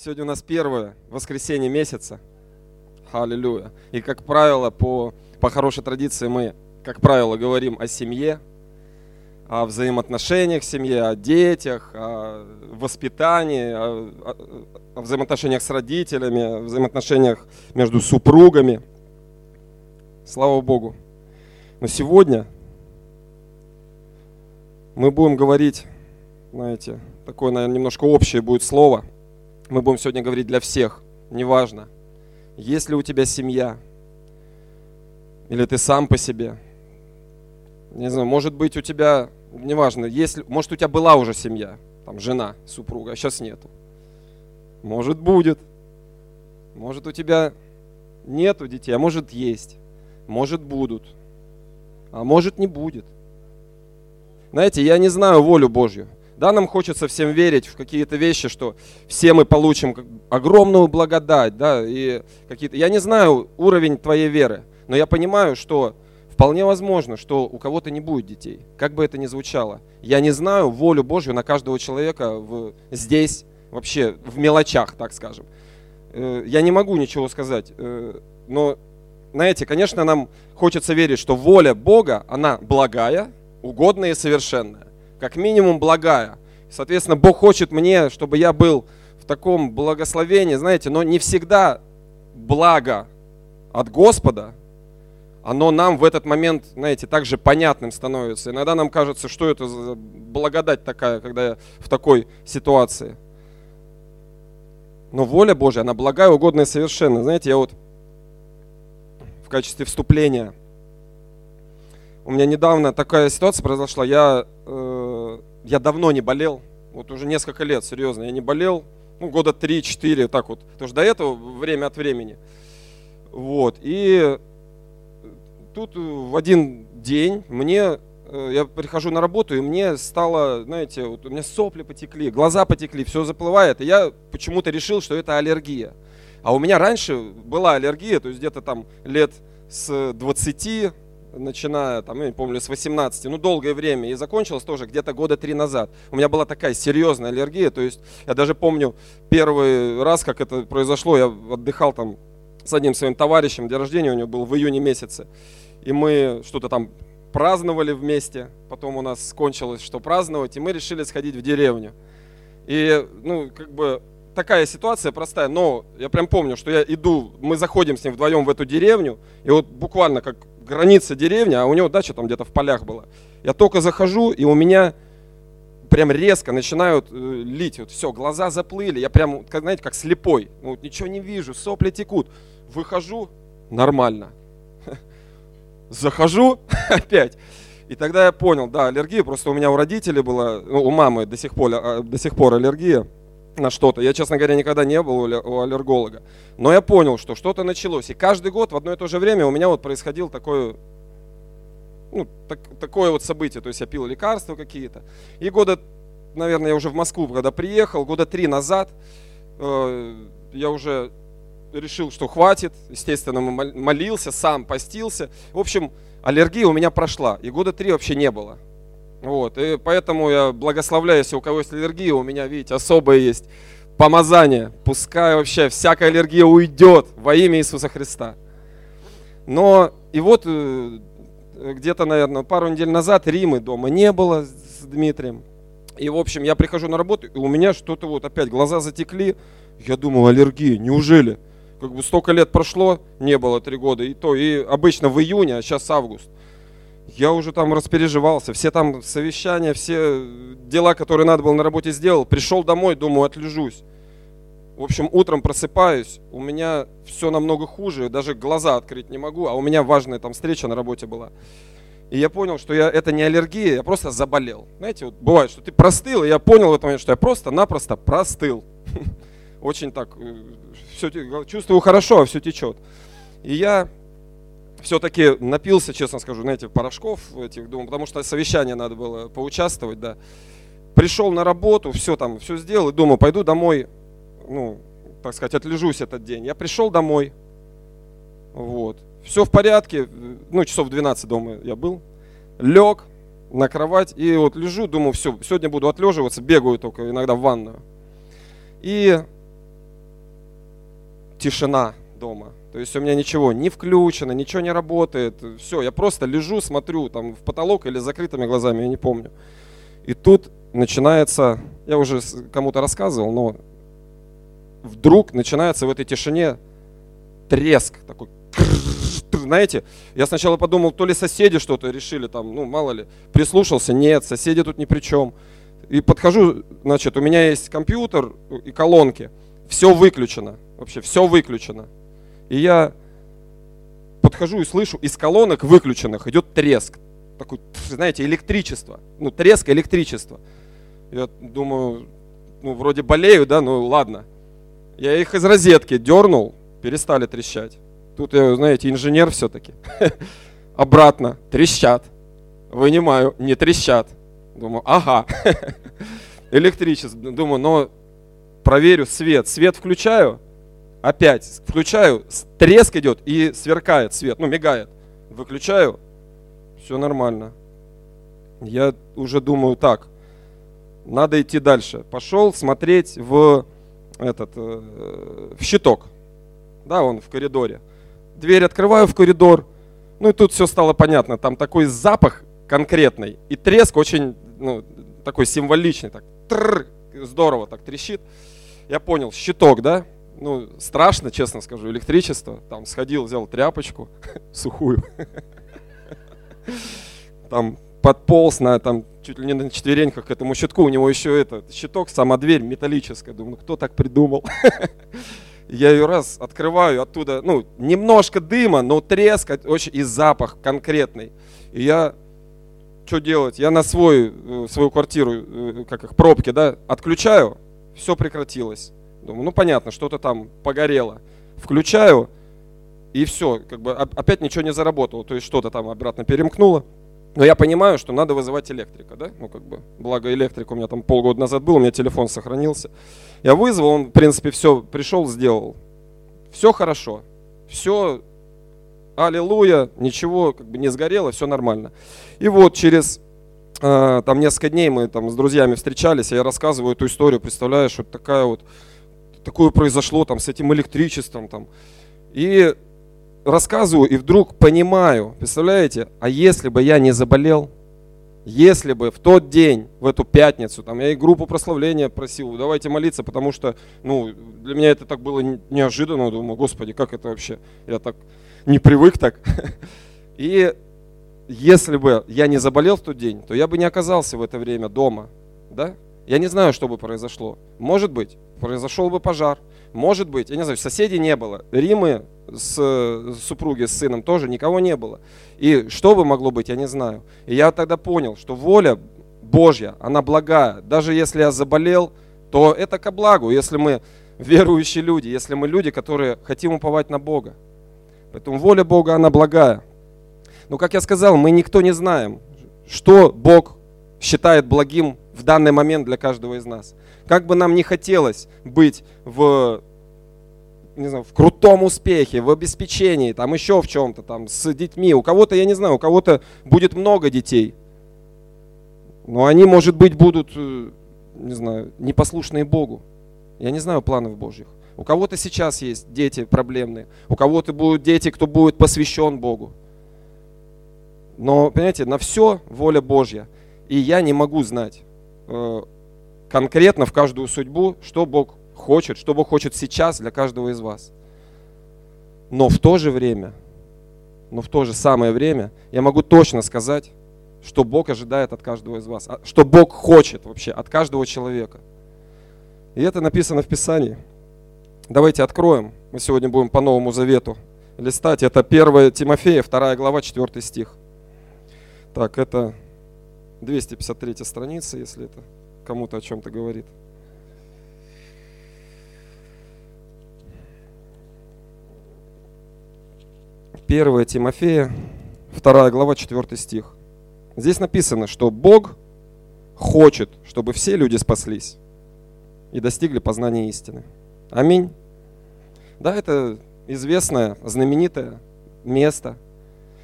Сегодня у нас первое воскресенье месяца. Аллилуйя. И как правило, по, по хорошей традиции мы, как правило, говорим о семье, о взаимоотношениях в семье, о детях, о воспитании, о, о, о взаимоотношениях с родителями, о взаимоотношениях между супругами. Слава Богу. Но сегодня мы будем говорить, знаете, такое, наверное, немножко общее будет слово – мы будем сегодня говорить для всех, неважно, есть ли у тебя семья, или ты сам по себе. Не знаю, может быть у тебя, неважно, если, может у тебя была уже семья, там жена, супруга, а сейчас нету. Может будет. Может у тебя нету детей, а может есть. Может будут. А может не будет. Знаете, я не знаю волю Божью. Да, нам хочется всем верить в какие-то вещи, что все мы получим огромную благодать, да, и какие-то... Я не знаю уровень твоей веры, но я понимаю, что вполне возможно, что у кого-то не будет детей, как бы это ни звучало. Я не знаю волю Божью на каждого человека в, здесь, вообще в мелочах, так скажем. Э, я не могу ничего сказать, э, но, знаете, конечно, нам хочется верить, что воля Бога, она благая, угодная и совершенная как минимум благая. Соответственно, Бог хочет мне, чтобы я был в таком благословении, знаете, но не всегда благо от Господа, оно нам в этот момент, знаете, также понятным становится. Иногда нам кажется, что это за благодать такая, когда я в такой ситуации. Но воля Божья, она благая, угодная и совершенная. Знаете, я вот в качестве вступления – у меня недавно такая ситуация произошла. Я, э, я давно не болел. Вот уже несколько лет, серьезно, я не болел. Ну, года 3-4, так вот. Потому что до этого время от времени. Вот. И тут в один день мне э, я прихожу на работу, и мне стало, знаете, вот у меня сопли потекли, глаза потекли, все заплывает, и я почему-то решил, что это аллергия. А у меня раньше была аллергия, то есть где-то там лет с 20 начиная, там, я не помню, с 18, ну, долгое время, и закончилось тоже где-то года три назад. У меня была такая серьезная аллергия, то есть я даже помню первый раз, как это произошло, я отдыхал там с одним своим товарищем, день рождения у него был в июне месяце, и мы что-то там праздновали вместе, потом у нас кончилось, что праздновать, и мы решили сходить в деревню. И, ну, как бы, такая ситуация простая, но я прям помню, что я иду, мы заходим с ним вдвоем в эту деревню, и вот буквально как граница деревни, а у него дача там где-то в полях была. Я только захожу, и у меня прям резко начинают э, лить. Вот все, глаза заплыли. Я прям, как, знаете, как слепой. Ну, вот ничего не вижу, сопли текут. Выхожу, нормально. Захожу опять. И тогда я понял, да, аллергия, просто у меня у родителей была, ну, у мамы до сих пор, а, до сих пор аллергия на что-то. Я, честно говоря, никогда не был у аллерголога. Но я понял, что что-то началось. И каждый год в одно и то же время у меня вот происходило такое, ну, так, такое вот событие. То есть я пил лекарства какие-то. И года, наверное, я уже в Москву, когда приехал, года три назад, э, я уже решил, что хватит. Естественно, молился, сам постился. В общем, аллергия у меня прошла. И года три вообще не было. Вот, и поэтому я благословляю, если у кого есть аллергия, у меня, видите, особое есть помазание. Пускай вообще всякая аллергия уйдет во имя Иисуса Христа. Но и вот э, где-то, наверное, пару недель назад Римы дома не было с Дмитрием. И, в общем, я прихожу на работу, и у меня что-то вот опять глаза затекли. Я думал, аллергия, неужели? Как бы столько лет прошло, не было три года, и то, и обычно в июне, а сейчас август я уже там распереживался, все там совещания, все дела, которые надо было на работе сделал. Пришел домой, думаю, отлежусь. В общем, утром просыпаюсь, у меня все намного хуже, даже глаза открыть не могу, а у меня важная там встреча на работе была. И я понял, что я, это не аллергия, я просто заболел. Знаете, вот бывает, что ты простыл, и я понял в этот момент, что я просто-напросто простыл. Очень так, э, все, чувствую хорошо, а все течет. И я все-таки напился, честно скажу, знаете, порошков этих, думаю, потому что совещание надо было поучаствовать, да. Пришел на работу, все там, все сделал, и думаю, пойду домой, ну, так сказать, отлежусь этот день. Я пришел домой, вот, все в порядке, ну, часов 12 дома я был, лег на кровать, и вот лежу, думаю, все, сегодня буду отлеживаться, бегаю только иногда в ванную. И тишина дома. То есть у меня ничего не включено, ничего не работает. Все, я просто лежу, смотрю там в потолок или с закрытыми глазами, я не помню. И тут начинается, я уже кому-то рассказывал, но вдруг начинается в этой тишине треск такой. Знаете, я сначала подумал, то ли соседи что-то решили там, ну мало ли, прислушался, нет, соседи тут ни при чем. И подхожу, значит, у меня есть компьютер и колонки, все выключено, вообще все выключено. И я подхожу и слышу, из колонок выключенных идет треск. Такой, знаете, электричество. Ну, треск электричества. Я думаю, ну, вроде болею, да, ну ладно. Я их из розетки дернул, перестали трещать. Тут я, знаете, инженер все-таки. Обратно, трещат. Вынимаю, не трещат. Думаю, ага. Электричество. Думаю, но проверю свет. Свет включаю, опять включаю, треск идет и сверкает свет, ну, мигает. Выключаю, все нормально. Я уже думаю так, надо идти дальше. Пошел смотреть в этот, э, в щиток. Да, он в коридоре. Дверь открываю в коридор. Ну и тут все стало понятно. Там такой запах конкретный. И треск очень, ну, такой символичный. Так, тррр, здорово так трещит. Я понял, щиток, да? Ну, страшно, честно скажу, электричество. Там сходил, взял тряпочку сухую. Там подполз на там чуть ли не на четвереньках к этому щитку. У него еще этот щиток, сама дверь металлическая. Думаю, ну кто так придумал? Я ее раз открываю, оттуда, ну, немножко дыма, но треск очень, и запах конкретный. И я, что делать? Я на свой, э, свою квартиру, э, как их, пробки, да, отключаю, все прекратилось. Думаю, ну понятно, что-то там погорело. Включаю, и все, как бы опять ничего не заработало, то есть что-то там обратно перемкнуло. Но я понимаю, что надо вызывать электрика, да? Ну, как бы, благо электрик у меня там полгода назад был, у меня телефон сохранился. Я вызвал, он, в принципе, все пришел, сделал. Все хорошо. Все, аллилуйя, ничего как бы не сгорело, все нормально. И вот через э, там несколько дней мы там с друзьями встречались, я рассказываю эту историю, представляешь, вот такая вот, такое произошло там с этим электричеством там. И рассказываю и вдруг понимаю, представляете, а если бы я не заболел, если бы в тот день, в эту пятницу, там я и группу прославления просил, давайте молиться, потому что, ну, для меня это так было неожиданно, думаю, господи, как это вообще, я так не привык так. И если бы я не заболел в тот день, то я бы не оказался в это время дома, да? Я не знаю, что бы произошло. Может быть, произошел бы пожар. Может быть, я не знаю, соседей не было. Римы с супруги, с сыном тоже никого не было. И что бы могло быть, я не знаю. И я тогда понял, что воля Божья, она благая. Даже если я заболел, то это ко благу, если мы верующие люди, если мы люди, которые хотим уповать на Бога. Поэтому воля Бога, она благая. Но, как я сказал, мы никто не знаем, что Бог считает благим в данный момент для каждого из нас. Как бы нам не хотелось быть в не знаю, в крутом успехе, в обеспечении, там еще в чем-то, там с детьми. У кого-то, я не знаю, у кого-то будет много детей. Но они, может быть, будут, э, не знаю, непослушные Богу. Я не знаю планов Божьих. У кого-то сейчас есть дети проблемные, у кого-то будут дети, кто будет посвящен Богу. Но, понимаете, на все воля Божья. И я не могу знать конкретно в каждую судьбу, что Бог хочет, что Бог хочет сейчас для каждого из вас. Но в то же время, но в то же самое время я могу точно сказать, что Бог ожидает от каждого из вас, а, что Бог хочет вообще от каждого человека. И это написано в Писании. Давайте откроем. Мы сегодня будем по Новому Завету листать. Это 1 Тимофея, 2 глава, 4 стих. Так, это 253 страница, если это кому-то о чем-то говорит. 1 Тимофея, 2 глава, 4 стих. Здесь написано, что Бог хочет, чтобы все люди спаслись и достигли познания истины. Аминь. Да, это известное, знаменитое место.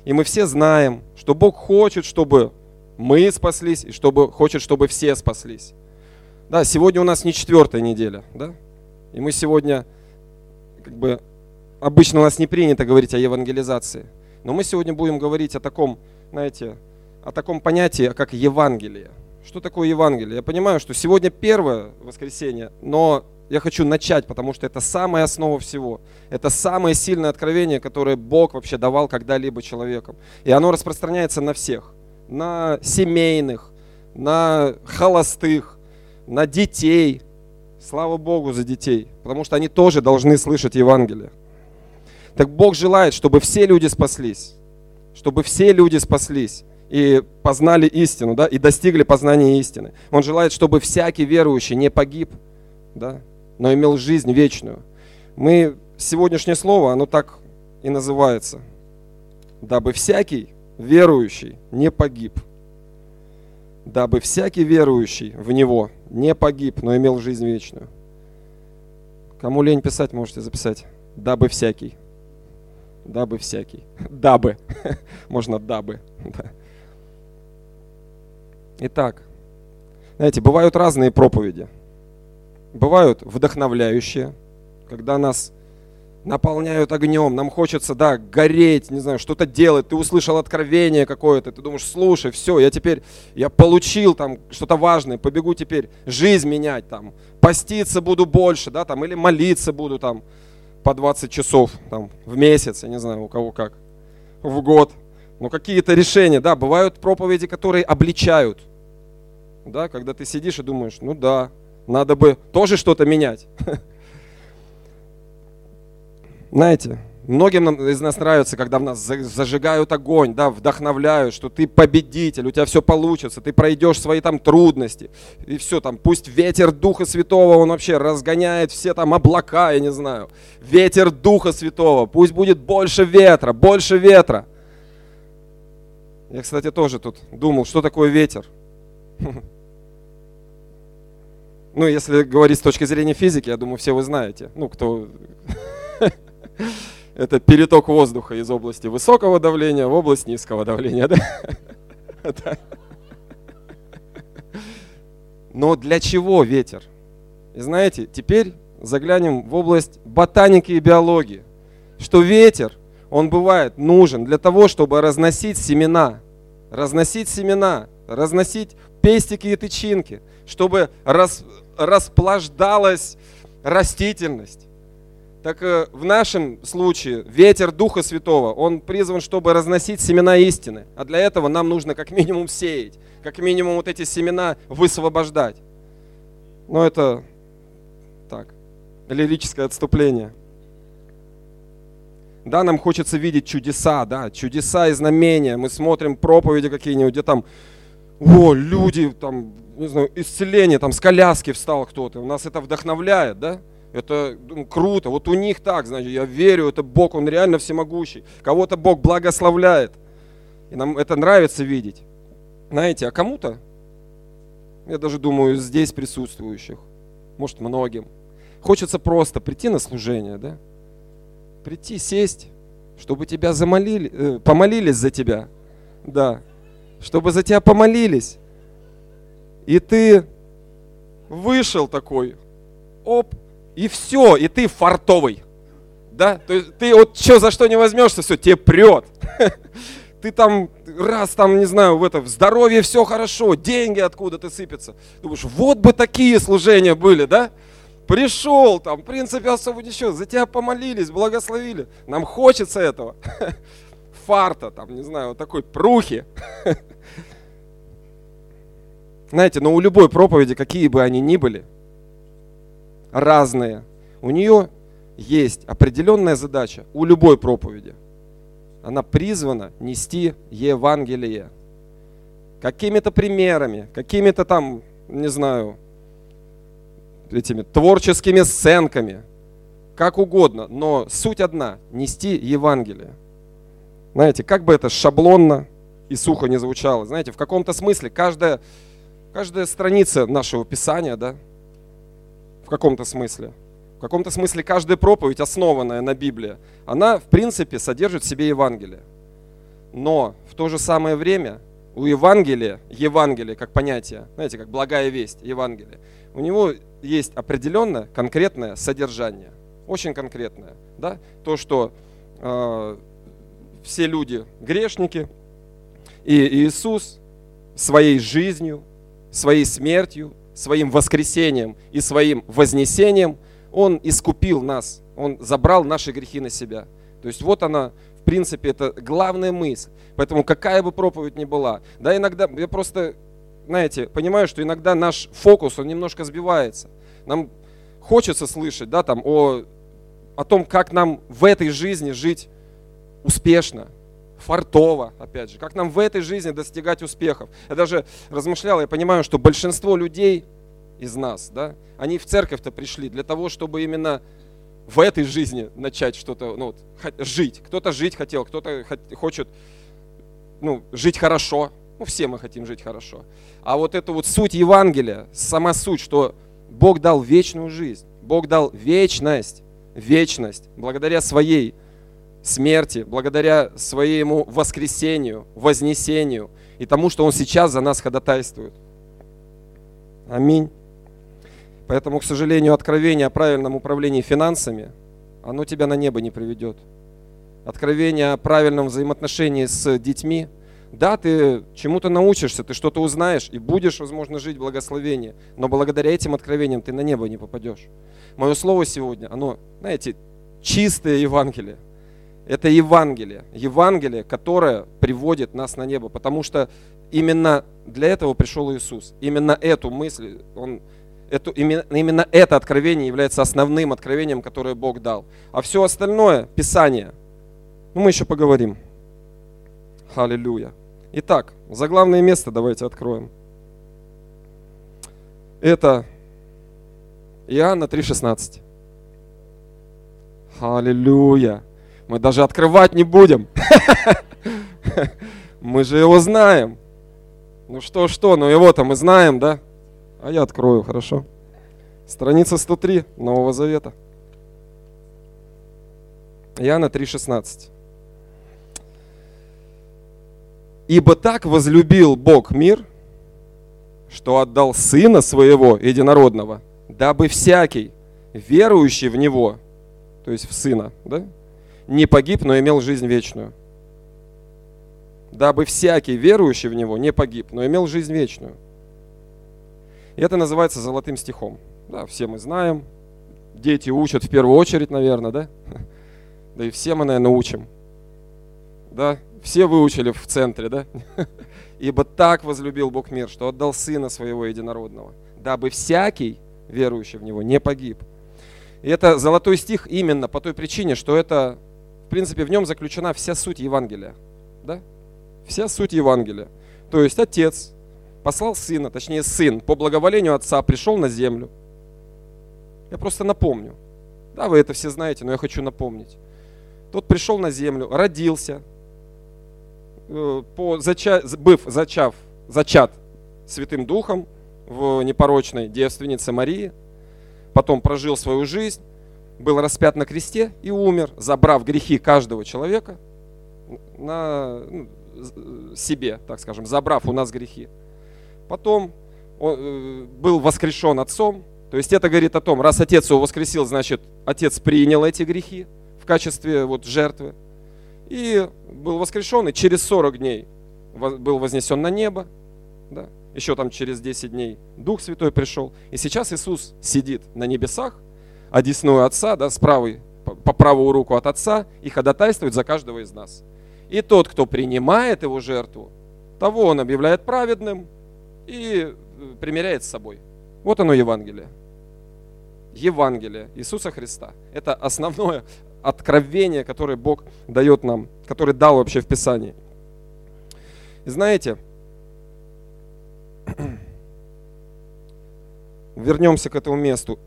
И мы все знаем, что Бог хочет, чтобы мы спаслись, и чтобы, хочет, чтобы все спаслись. Да, сегодня у нас не четвертая неделя, да? И мы сегодня как бы обычно у нас не принято говорить о евангелизации. Но мы сегодня будем говорить о таком, знаете, о таком понятии, как Евангелие. Что такое Евангелие? Я понимаю, что сегодня первое воскресенье, но я хочу начать, потому что это самая основа всего. Это самое сильное откровение, которое Бог вообще давал когда-либо человеком. И оно распространяется на всех. На семейных, на холостых, на детей. Слава Богу за детей, потому что они тоже должны слышать Евангелие. Так Бог желает, чтобы все люди спаслись. Чтобы все люди спаслись и познали истину, да, и достигли познания истины. Он желает, чтобы всякий верующий не погиб, да, но имел жизнь вечную. Мы, сегодняшнее слово, оно так и называется. Дабы всякий верующий не погиб. Дабы всякий верующий в Него не погиб, но имел жизнь вечную. Кому лень писать, можете записать. Дабы всякий. Дабы всякий. Дабы. Можно дабы. Итак, знаете, бывают разные проповеди – бывают вдохновляющие, когда нас наполняют огнем, нам хочется, да, гореть, не знаю, что-то делать, ты услышал откровение какое-то, ты думаешь, слушай, все, я теперь, я получил там что-то важное, побегу теперь жизнь менять там, поститься буду больше, да, там, или молиться буду там по 20 часов там в месяц, я не знаю, у кого как, в год. Но какие-то решения, да, бывают проповеди, которые обличают, да, когда ты сидишь и думаешь, ну да, надо бы тоже что-то менять. Знаете, многим из нас нравится, когда в нас зажигают огонь, да, вдохновляют, что ты победитель, у тебя все получится, ты пройдешь свои там трудности. И все там, пусть ветер Духа Святого, он вообще разгоняет все там облака, я не знаю. Ветер Духа Святого, пусть будет больше ветра, больше ветра. Я, кстати, тоже тут думал, что такое ветер. Ну, если говорить с точки зрения физики, я думаю, все вы знаете. Ну, кто... Это переток воздуха из области высокого давления в область низкого давления, да? Но для чего ветер? И знаете, теперь заглянем в область ботаники и биологии. Что ветер, он бывает нужен для того, чтобы разносить семена. Разносить семена, разносить пестики и тычинки, чтобы рас, расплаждалась растительность. Так э, в нашем случае ветер Духа Святого, он призван, чтобы разносить семена истины. А для этого нам нужно как минимум сеять, как минимум вот эти семена высвобождать. Но это так, лирическое отступление. Да, нам хочется видеть чудеса, да, чудеса и знамения. Мы смотрим проповеди какие-нибудь, где там, о, люди там не знаю, исцеление, там с коляски встал кто-то. У нас это вдохновляет, да? Это ну, круто. Вот у них так, значит, я верю, это Бог, Он реально всемогущий. Кого-то Бог благословляет. И нам это нравится видеть. Знаете, а кому-то, я даже думаю, здесь присутствующих, может многим, хочется просто прийти на служение, да? Прийти, сесть, чтобы тебя замолили, э, помолились за тебя, да, чтобы за тебя помолились, и ты вышел такой, оп, и все, и ты фартовый. Да? То есть ты вот что за что не возьмешься, все, тебе прет. Ты там, раз там, не знаю, в это, в здоровье все хорошо, деньги откуда-то сыпятся. Думаешь, вот бы такие служения были, да? Пришел там, в принципе, особо ничего, за тебя помолились, благословили. Нам хочется этого. Фарта, там, не знаю, вот такой прухи. Знаете, но у любой проповеди, какие бы они ни были, разные, у нее есть определенная задача у любой проповеди. Она призвана нести Евангелие. Какими-то примерами, какими-то там, не знаю, этими творческими сценками, как угодно, но суть одна – нести Евангелие. Знаете, как бы это шаблонно и сухо не звучало, знаете, в каком-то смысле каждая Каждая страница нашего Писания, да, в каком-то смысле, в каком-то смысле каждая проповедь, основанная на Библии, она, в принципе, содержит в себе Евангелие. Но в то же самое время у Евангелия, Евангелие как понятие, знаете, как благая весть, Евангелие, у него есть определенное конкретное содержание. очень конкретное. Да? То, что э, все люди грешники, и Иисус своей жизнью, своей смертью, своим воскресением и своим вознесением, Он искупил нас, Он забрал наши грехи на себя. То есть вот она, в принципе, это главная мысль. Поэтому какая бы проповедь ни была, да, иногда, я просто, знаете, понимаю, что иногда наш фокус, он немножко сбивается. Нам хочется слышать, да, там, о, о том, как нам в этой жизни жить успешно, фартово, опять же, как нам в этой жизни достигать успехов. Я даже размышлял, я понимаю, что большинство людей из нас, да, они в церковь-то пришли для того, чтобы именно в этой жизни начать что-то, ну, жить. Кто-то жить хотел, кто-то хочет, ну, жить хорошо. Ну, все мы хотим жить хорошо. А вот это вот суть Евангелия, сама суть, что Бог дал вечную жизнь, Бог дал вечность, вечность, благодаря своей смерти, благодаря своему воскресению, вознесению и тому, что Он сейчас за нас ходатайствует. Аминь. Поэтому, к сожалению, откровение о правильном управлении финансами, оно тебя на небо не приведет. Откровение о правильном взаимоотношении с детьми, да, ты чему-то научишься, ты что-то узнаешь и будешь, возможно, жить в благословении, но благодаря этим откровениям ты на небо не попадешь. Мое слово сегодня, оно, знаете, чистое Евангелие. Это Евангелие. Евангелие, которое приводит нас на небо. Потому что именно для этого пришел Иисус. Именно эту мысль, он, эту, именно, именно это откровение является основным откровением, которое Бог дал. А все остальное, Писание, ну мы еще поговорим. Аллилуйя. Итак, заглавное место давайте откроем. Это Иоанна 3,16. Аллилуйя. Мы даже открывать не будем. Мы же его знаем. Ну что, что, ну его-то мы знаем, да? А я открою, хорошо. Страница 103 Нового Завета. Иоанна 3,16. Ибо так возлюбил Бог мир, что отдал Сына Своего Единородного, дабы всякий, верующий в Него, то есть в Сына, да, не погиб, но имел жизнь вечную. Дабы всякий верующий в Него не погиб, но имел жизнь вечную. И это называется золотым стихом. Да, все мы знаем. Дети учат в первую очередь, наверное, да? Да и все мы, наверное, учим. Да, все выучили в центре, да? Ибо так возлюбил Бог мир, что отдал Сына Своего Единородного, дабы всякий верующий в Него не погиб. И это золотой стих именно по той причине, что это принципе, в нем заключена вся суть Евангелия. Да? Вся суть Евангелия. То есть отец послал сына, точнее сын, по благоволению отца пришел на землю. Я просто напомню. Да, вы это все знаете, но я хочу напомнить. Тот пришел на землю, родился, э, по зача... быв зачав, зачат Святым Духом в непорочной девственнице Марии, потом прожил свою жизнь, был распят на кресте и умер, забрав грехи каждого человека на ну, себе, так скажем, забрав у нас грехи. Потом он э, был воскрешен отцом, то есть это говорит о том, раз отец его воскресил, значит, отец принял эти грехи в качестве вот жертвы. И был воскрешен, и через 40 дней был вознесен на небо. Да? Еще там через 10 дней Дух Святой пришел. И сейчас Иисус сидит на небесах, одесную Отца, да, с правой, по правую руку от Отца и ходатайствует за каждого из нас. И тот, кто принимает его жертву, того он объявляет праведным и э, примеряет с собой. Вот оно Евангелие. Евангелие Иисуса Христа. Это основное откровение, которое Бог дает нам, которое дал вообще в Писании. И знаете, вернемся к этому месту.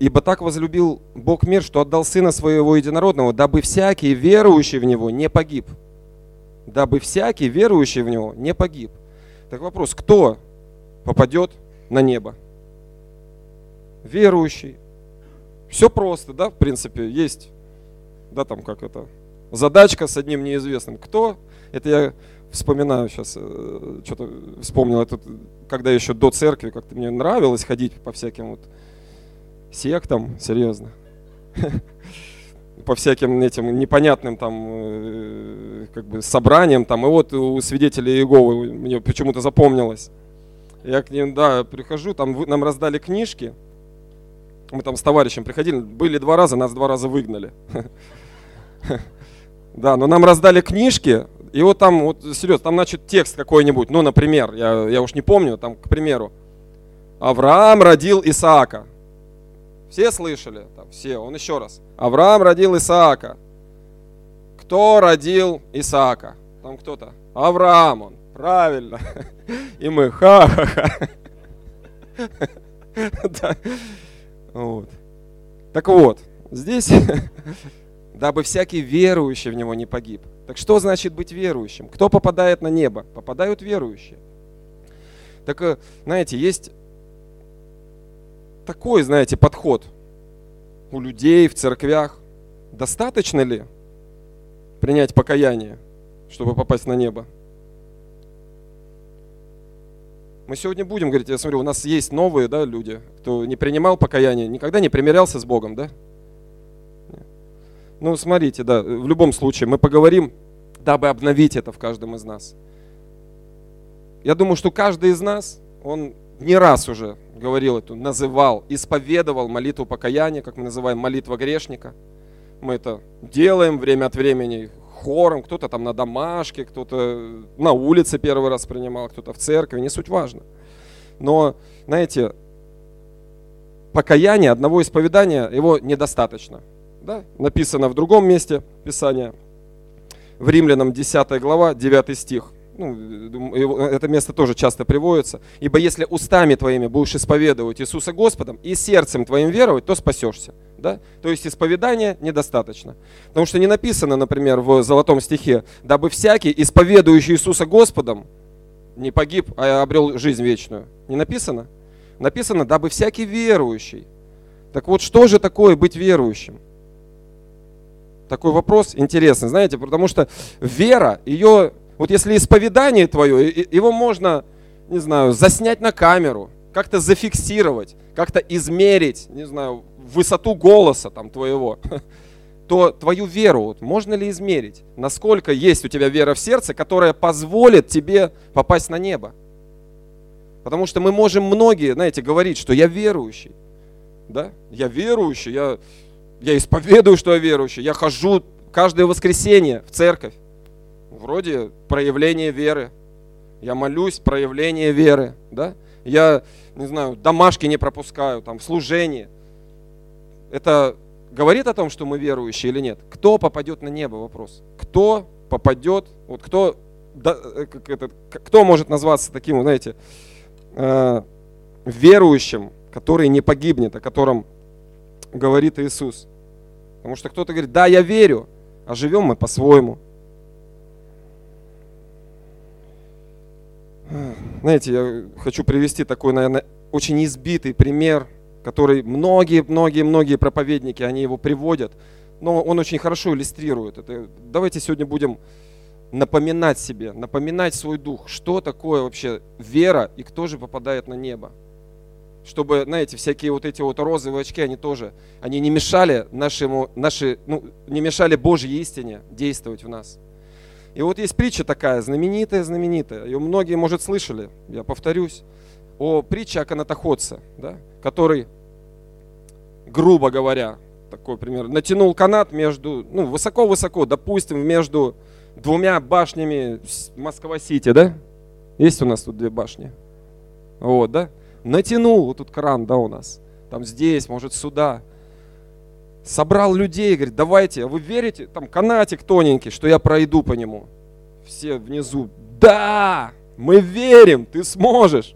Ибо так возлюбил Бог мир, что отдал Сына Своего Единородного, дабы всякий верующий в Него не погиб. Дабы всякий верующий в Него не погиб. Так вопрос, кто попадет на небо? Верующий. Все просто, да, в принципе, есть, да, там как это, задачка с одним неизвестным. Кто? Это я вспоминаю сейчас, э, что-то вспомнил, это когда еще до церкви как-то мне нравилось ходить по всяким вот сектам, серьезно. по всяким этим непонятным там э, как бы собраниям там. И вот у свидетелей Иеговы мне почему-то запомнилось. Я к ним да прихожу там нам раздали книжки. Мы там с товарищем приходили были два раза нас два раза выгнали. Да но нам раздали книжки и вот там вот серьезно там значит текст какой-нибудь. Ну например я я уж не помню там к примеру. Авраам родил Исаака все слышали? Там, все. Он еще раз. Авраам родил Исаака. Кто родил Исаака? Там кто-то. Авраам он. Правильно. И мы ха-ха-ха. Да. Вот. Так вот, здесь, дабы всякий верующий в него не погиб. Так что значит быть верующим? Кто попадает на небо? Попадают верующие. Так, э, знаете, есть такой, знаете, подход у людей в церквях. Достаточно ли принять покаяние, чтобы попасть на небо? Мы сегодня будем говорить, я смотрю, у нас есть новые да, люди, кто не принимал покаяние, никогда не примирялся с Богом, да? Ну, смотрите, да, в любом случае, мы поговорим, дабы обновить это в каждом из нас. Я думаю, что каждый из нас, он не раз уже говорил эту, называл, исповедовал молитву покаяния, как мы называем, молитва грешника. Мы это делаем время от времени хором, кто-то там на домашке, кто-то на улице первый раз принимал, кто-то в церкви, не суть важно. Но, знаете, покаяние, одного исповедания, его недостаточно. Да? Написано в другом месте Писания, в Римлянам 10 глава, 9 стих – ну, это место тоже часто приводится. Ибо если устами твоими будешь исповедовать Иисуса Господом и сердцем твоим веровать, то спасешься. Да? То есть исповедания недостаточно. Потому что не написано, например, в золотом стихе, дабы всякий, исповедующий Иисуса Господом, не погиб, а обрел жизнь вечную. Не написано? Написано, дабы всякий верующий. Так вот, что же такое быть верующим? Такой вопрос интересный, знаете, потому что вера, ее вот если исповедание твое, его можно, не знаю, заснять на камеру, как-то зафиксировать, как-то измерить, не знаю, высоту голоса там твоего, то твою веру вот, можно ли измерить? Насколько есть у тебя вера в сердце, которая позволит тебе попасть на небо? Потому что мы можем многие, знаете, говорить, что я верующий. Да? Я верующий, я, я исповедую, что я верующий, я хожу каждое воскресенье в церковь вроде проявление веры. Я молюсь, проявление веры, да? Я, не знаю, домашки не пропускаю, там, в служении. Это говорит о том, что мы верующие или нет? Кто попадет на небо? Вопрос. Кто попадет, вот кто, да, э, как это, кто может назваться таким, знаете, э, верующим, который не погибнет, о котором говорит Иисус? Потому что кто-то говорит, да, я верю, а живем мы по-своему. Знаете, я хочу привести такой, наверное, очень избитый пример, который многие-многие-многие проповедники, они его приводят, но он очень хорошо иллюстрирует это. Давайте сегодня будем напоминать себе, напоминать свой дух, что такое вообще вера и кто же попадает на небо. Чтобы, знаете, всякие вот эти вот розовые очки, они тоже, они не мешали нашему, наши, ну, не мешали Божьей истине действовать в нас. И вот есть притча такая, знаменитая, знаменитая. Ее многие, может, слышали, я повторюсь, о притче о канатоходце, да, который, грубо говоря, такой пример, натянул канат между, ну, высоко-высоко, допустим, между двумя башнями Москва-Сити, да? Есть у нас тут две башни. Вот, да? Натянул вот тут кран, да, у нас. Там здесь, может, сюда собрал людей, говорит, давайте, а вы верите, там канатик тоненький, что я пройду по нему. Все внизу, да, мы верим, ты сможешь.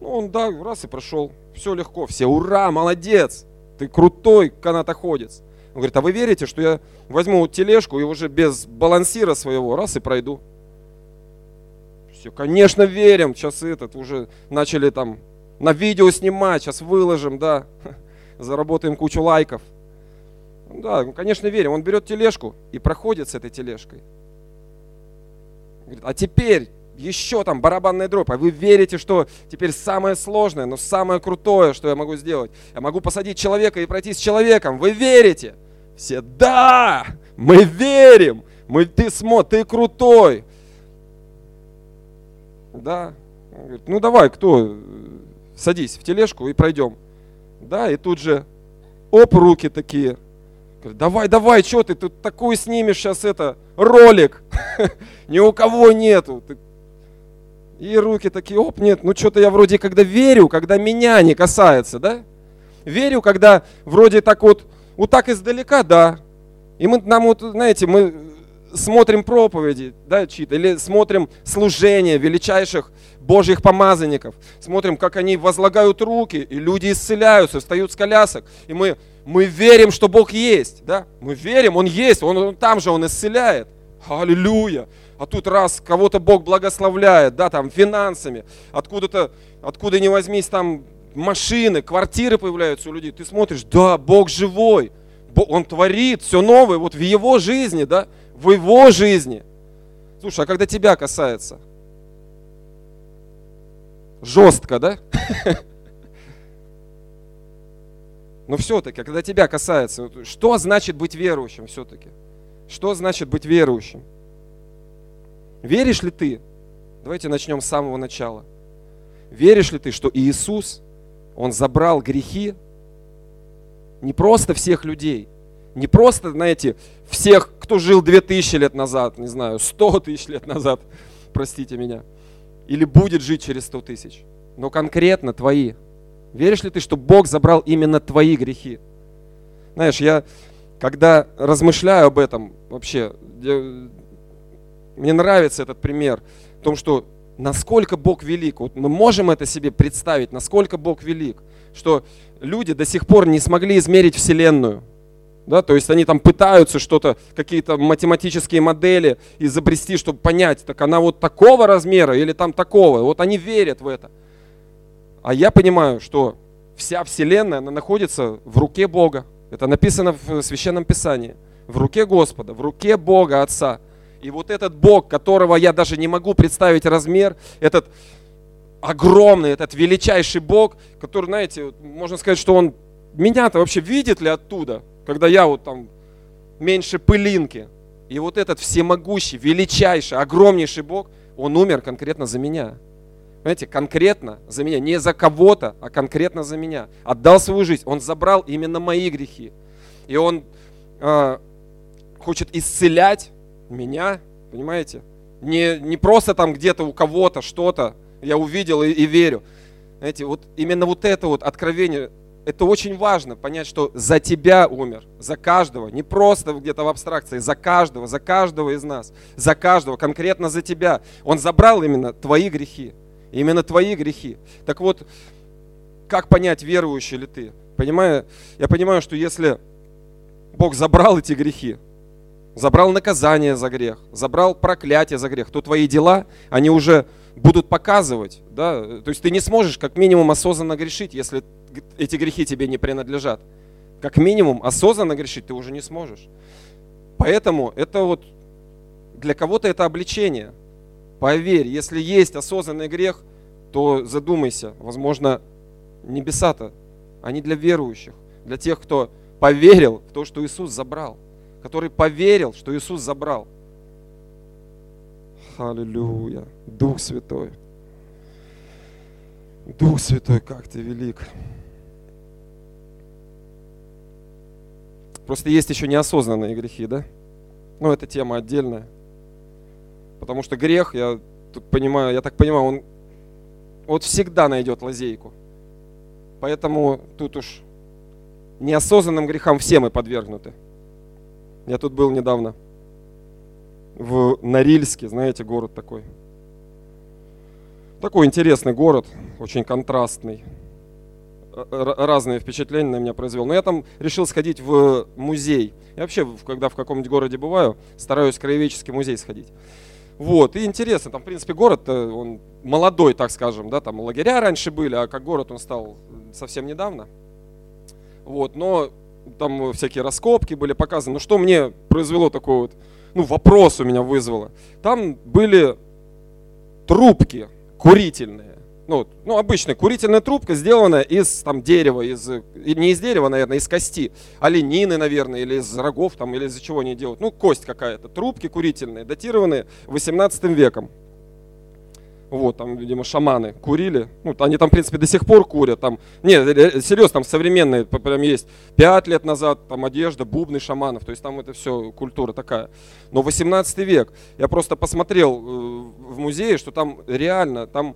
Ну, он, да, раз и прошел, все легко, все, ура, молодец, ты крутой канатоходец. Он говорит, а вы верите, что я возьму тележку и уже без балансира своего раз и пройду? Все, конечно, верим, сейчас этот уже начали там на видео снимать, сейчас выложим, да, заработаем кучу лайков. Да, конечно, верим. Он берет тележку и проходит с этой тележкой. Говорит, а теперь еще там барабанная дробь, а вы верите, что теперь самое сложное, но самое крутое, что я могу сделать, я могу посадить человека и пройти с человеком, вы верите? Все, да, мы верим, мы, ты смо, ты крутой. Да, говорит, ну давай, кто, садись в тележку и пройдем. Да, и тут же, оп, руки такие. Говорит, давай, давай, что ты тут такую снимешь сейчас это, ролик. Ни у кого нету. И руки такие, оп, нет, ну что-то я вроде когда верю, когда меня не касается, да? Верю, когда вроде так вот, вот так издалека, да. И мы, нам вот, знаете, мы смотрим проповеди, да, чьи-то, или смотрим служение величайших Божьих помазанников, смотрим, как они возлагают руки, и люди исцеляются, встают с колясок, и мы, мы верим, что Бог есть, да, мы верим, Он есть, Он, он там же Он исцеляет, аллилуйя, а тут раз кого-то Бог благословляет, да, там, финансами, откуда-то, откуда ни возьмись, там, машины, квартиры появляются у людей, ты смотришь, да, Бог живой, Он творит все новое, вот в Его жизни, да, в Его жизни. Слушай, а когда тебя касается – жестко, да? Но все-таки, когда тебя касается, что значит быть верующим все-таки? Что значит быть верующим? Веришь ли ты? Давайте начнем с самого начала. Веришь ли ты, что Иисус, Он забрал грехи не просто всех людей, не просто, знаете, всех, кто жил 2000 лет назад, не знаю, 100 тысяч лет назад, простите меня – или будет жить через 100 тысяч, но конкретно твои. Веришь ли ты, что Бог забрал именно твои грехи? Знаешь, я когда размышляю об этом вообще, я, мне нравится этот пример, в том, что насколько Бог велик. Вот мы можем это себе представить, насколько Бог велик, что люди до сих пор не смогли измерить Вселенную. Да, то есть они там пытаются что-то, какие-то математические модели изобрести, чтобы понять, так она вот такого размера или там такого. Вот они верят в это. А я понимаю, что вся Вселенная, она находится в руке Бога. Это написано в Священном Писании. В руке Господа, в руке Бога Отца. И вот этот Бог, которого я даже не могу представить размер, этот огромный, этот величайший Бог, который, знаете, можно сказать, что он меня-то вообще видит ли оттуда? когда я вот там меньше пылинки. И вот этот всемогущий, величайший, огромнейший Бог, Он умер конкретно за меня. Понимаете, конкретно за меня, не за кого-то, а конкретно за меня. Отдал свою жизнь, Он забрал именно мои грехи. И Он э, хочет исцелять меня, понимаете? Не, не просто там где-то у кого-то что-то, я увидел и, и верю. Знаете, вот именно вот это вот откровение, это очень важно понять, что за тебя умер, за каждого, не просто где-то в абстракции, за каждого, за каждого из нас, за каждого, конкретно за тебя. Он забрал именно твои грехи, именно твои грехи. Так вот, как понять, верующий ли ты? Понимаю, я понимаю, что если Бог забрал эти грехи, забрал наказание за грех, забрал проклятие за грех, то твои дела, они уже будут показывать, да, то есть ты не сможешь как минимум осознанно грешить, если эти грехи тебе не принадлежат. Как минимум осознанно грешить ты уже не сможешь. Поэтому это вот для кого-то это обличение. Поверь, если есть осознанный грех, то задумайся, возможно, небеса-то, они для верующих, для тех, кто поверил в то, что Иисус забрал, который поверил, что Иисус забрал. Аллилуйя. Дух Святой. Дух Святой, как ты велик. Просто есть еще неосознанные грехи, да? Ну, это тема отдельная. Потому что грех, я тут понимаю, я так понимаю, он вот всегда найдет лазейку. Поэтому тут уж неосознанным грехам все мы подвергнуты. Я тут был недавно в Норильске, знаете, город такой. Такой интересный город, очень контрастный. Разные впечатления на меня произвел. Но я там решил сходить в музей. Я вообще, когда в каком-нибудь городе бываю, стараюсь в краеведческий музей сходить. Вот, и интересно, там, в принципе, город, он молодой, так скажем, да, там лагеря раньше были, а как город он стал совсем недавно. Вот, но там всякие раскопки были показаны. Ну, что мне произвело такое вот ну, вопрос у меня вызвало. Там были трубки курительные. Ну, ну, обычная курительная трубка, сделанная из там, дерева, из, не из дерева, наверное, из кости. Оленины, наверное, или из рогов, там, или из-за чего они делают. Ну, кость какая-то. Трубки курительные, датированные 18 веком. Вот, там, видимо, шаманы курили. Ну, они там, в принципе, до сих пор курят. Там, нет, серьезно, там современные прям есть. Пять лет назад там одежда, бубны шаманов. То есть там это все культура такая. Но 18 век. Я просто посмотрел э, в музее, что там реально, там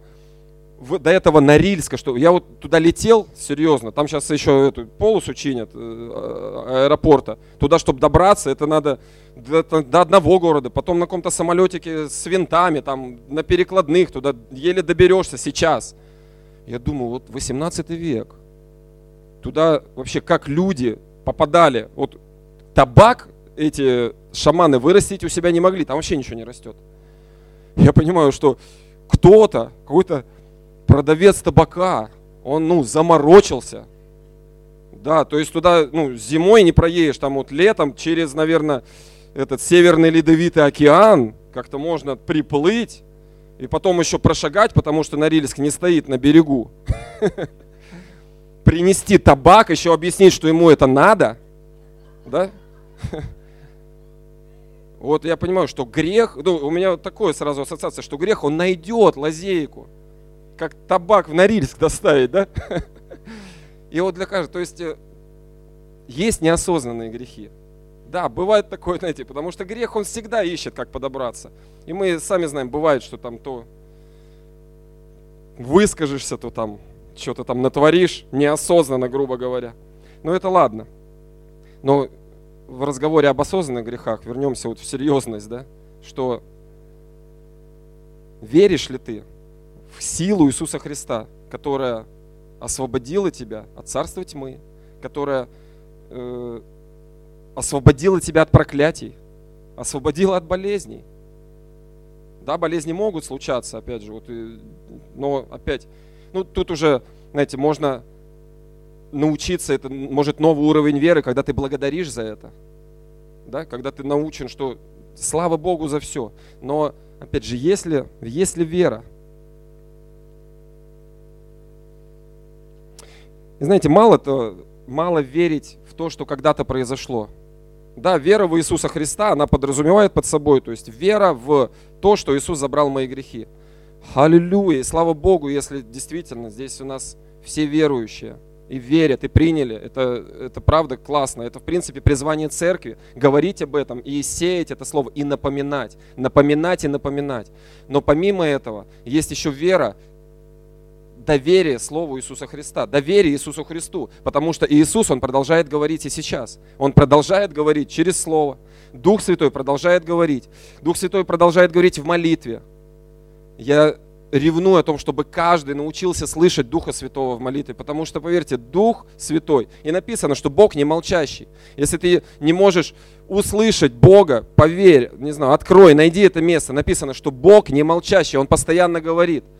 в, до этого Норильска, что я вот туда летел, серьезно, там сейчас еще эту полосу чинят э, аэропорта. Туда, чтобы добраться, это надо до, до одного города, потом на каком-то самолетике с винтами, там на перекладных, туда еле доберешься сейчас. Я думаю, вот 18 век. Туда вообще как люди попадали. Вот табак эти шаманы вырастить у себя не могли, там вообще ничего не растет. Я понимаю, что кто-то, какой-то продавец табака, он, ну, заморочился. Да, то есть туда, ну, зимой не проедешь, там вот летом через, наверное, этот северный ледовитый океан как-то можно приплыть и потом еще прошагать, потому что Норильск не стоит на берегу. Принести табак, еще объяснить, что ему это надо. Да? Вот я понимаю, что грех, ну, у меня вот такое сразу ассоциация, что грех, он найдет лазейку как табак в Норильск доставить, да? И вот для каждого, то есть э, есть неосознанные грехи. Да, бывает такое, знаете, потому что грех, он всегда ищет, как подобраться. И мы сами знаем, бывает, что там то выскажешься, то там что-то там натворишь, неосознанно, грубо говоря. Но это ладно. Но в разговоре об осознанных грехах вернемся вот в серьезность, да, что веришь ли ты силу Иисуса Христа, которая освободила тебя от царства тьмы, которая э, освободила тебя от проклятий, освободила от болезней. Да, болезни могут случаться, опять же, вот, и, но опять, ну тут уже, знаете, можно научиться, это может новый уровень веры, когда ты благодаришь за это, да, когда ты научен, что слава Богу за все. Но, опять же, если, если вера, И знаете, мало, то, мало верить в то, что когда-то произошло. Да, вера в Иисуса Христа, она подразумевает под собой, то есть вера в то, что Иисус забрал мои грехи. Аллилуйя! И слава Богу, если действительно здесь у нас все верующие и верят, и приняли. Это, это правда классно. Это, в принципе, призвание церкви. Говорить об этом и сеять это слово, и напоминать. Напоминать и напоминать. Но помимо этого, есть еще вера доверие Слову Иисуса Христа, доверие Иисусу Христу, потому что Иисус, Он продолжает говорить и сейчас. Он продолжает говорить через Слово. Дух Святой продолжает говорить. Дух Святой продолжает говорить в молитве. Я ревную о том, чтобы каждый научился слышать Духа Святого в молитве, потому что, поверьте, Дух Святой, и написано, что Бог не молчащий. Если ты не можешь услышать Бога, поверь, не знаю, открой, найди это место, написано, что Бог не молчащий, Он постоянно говорит –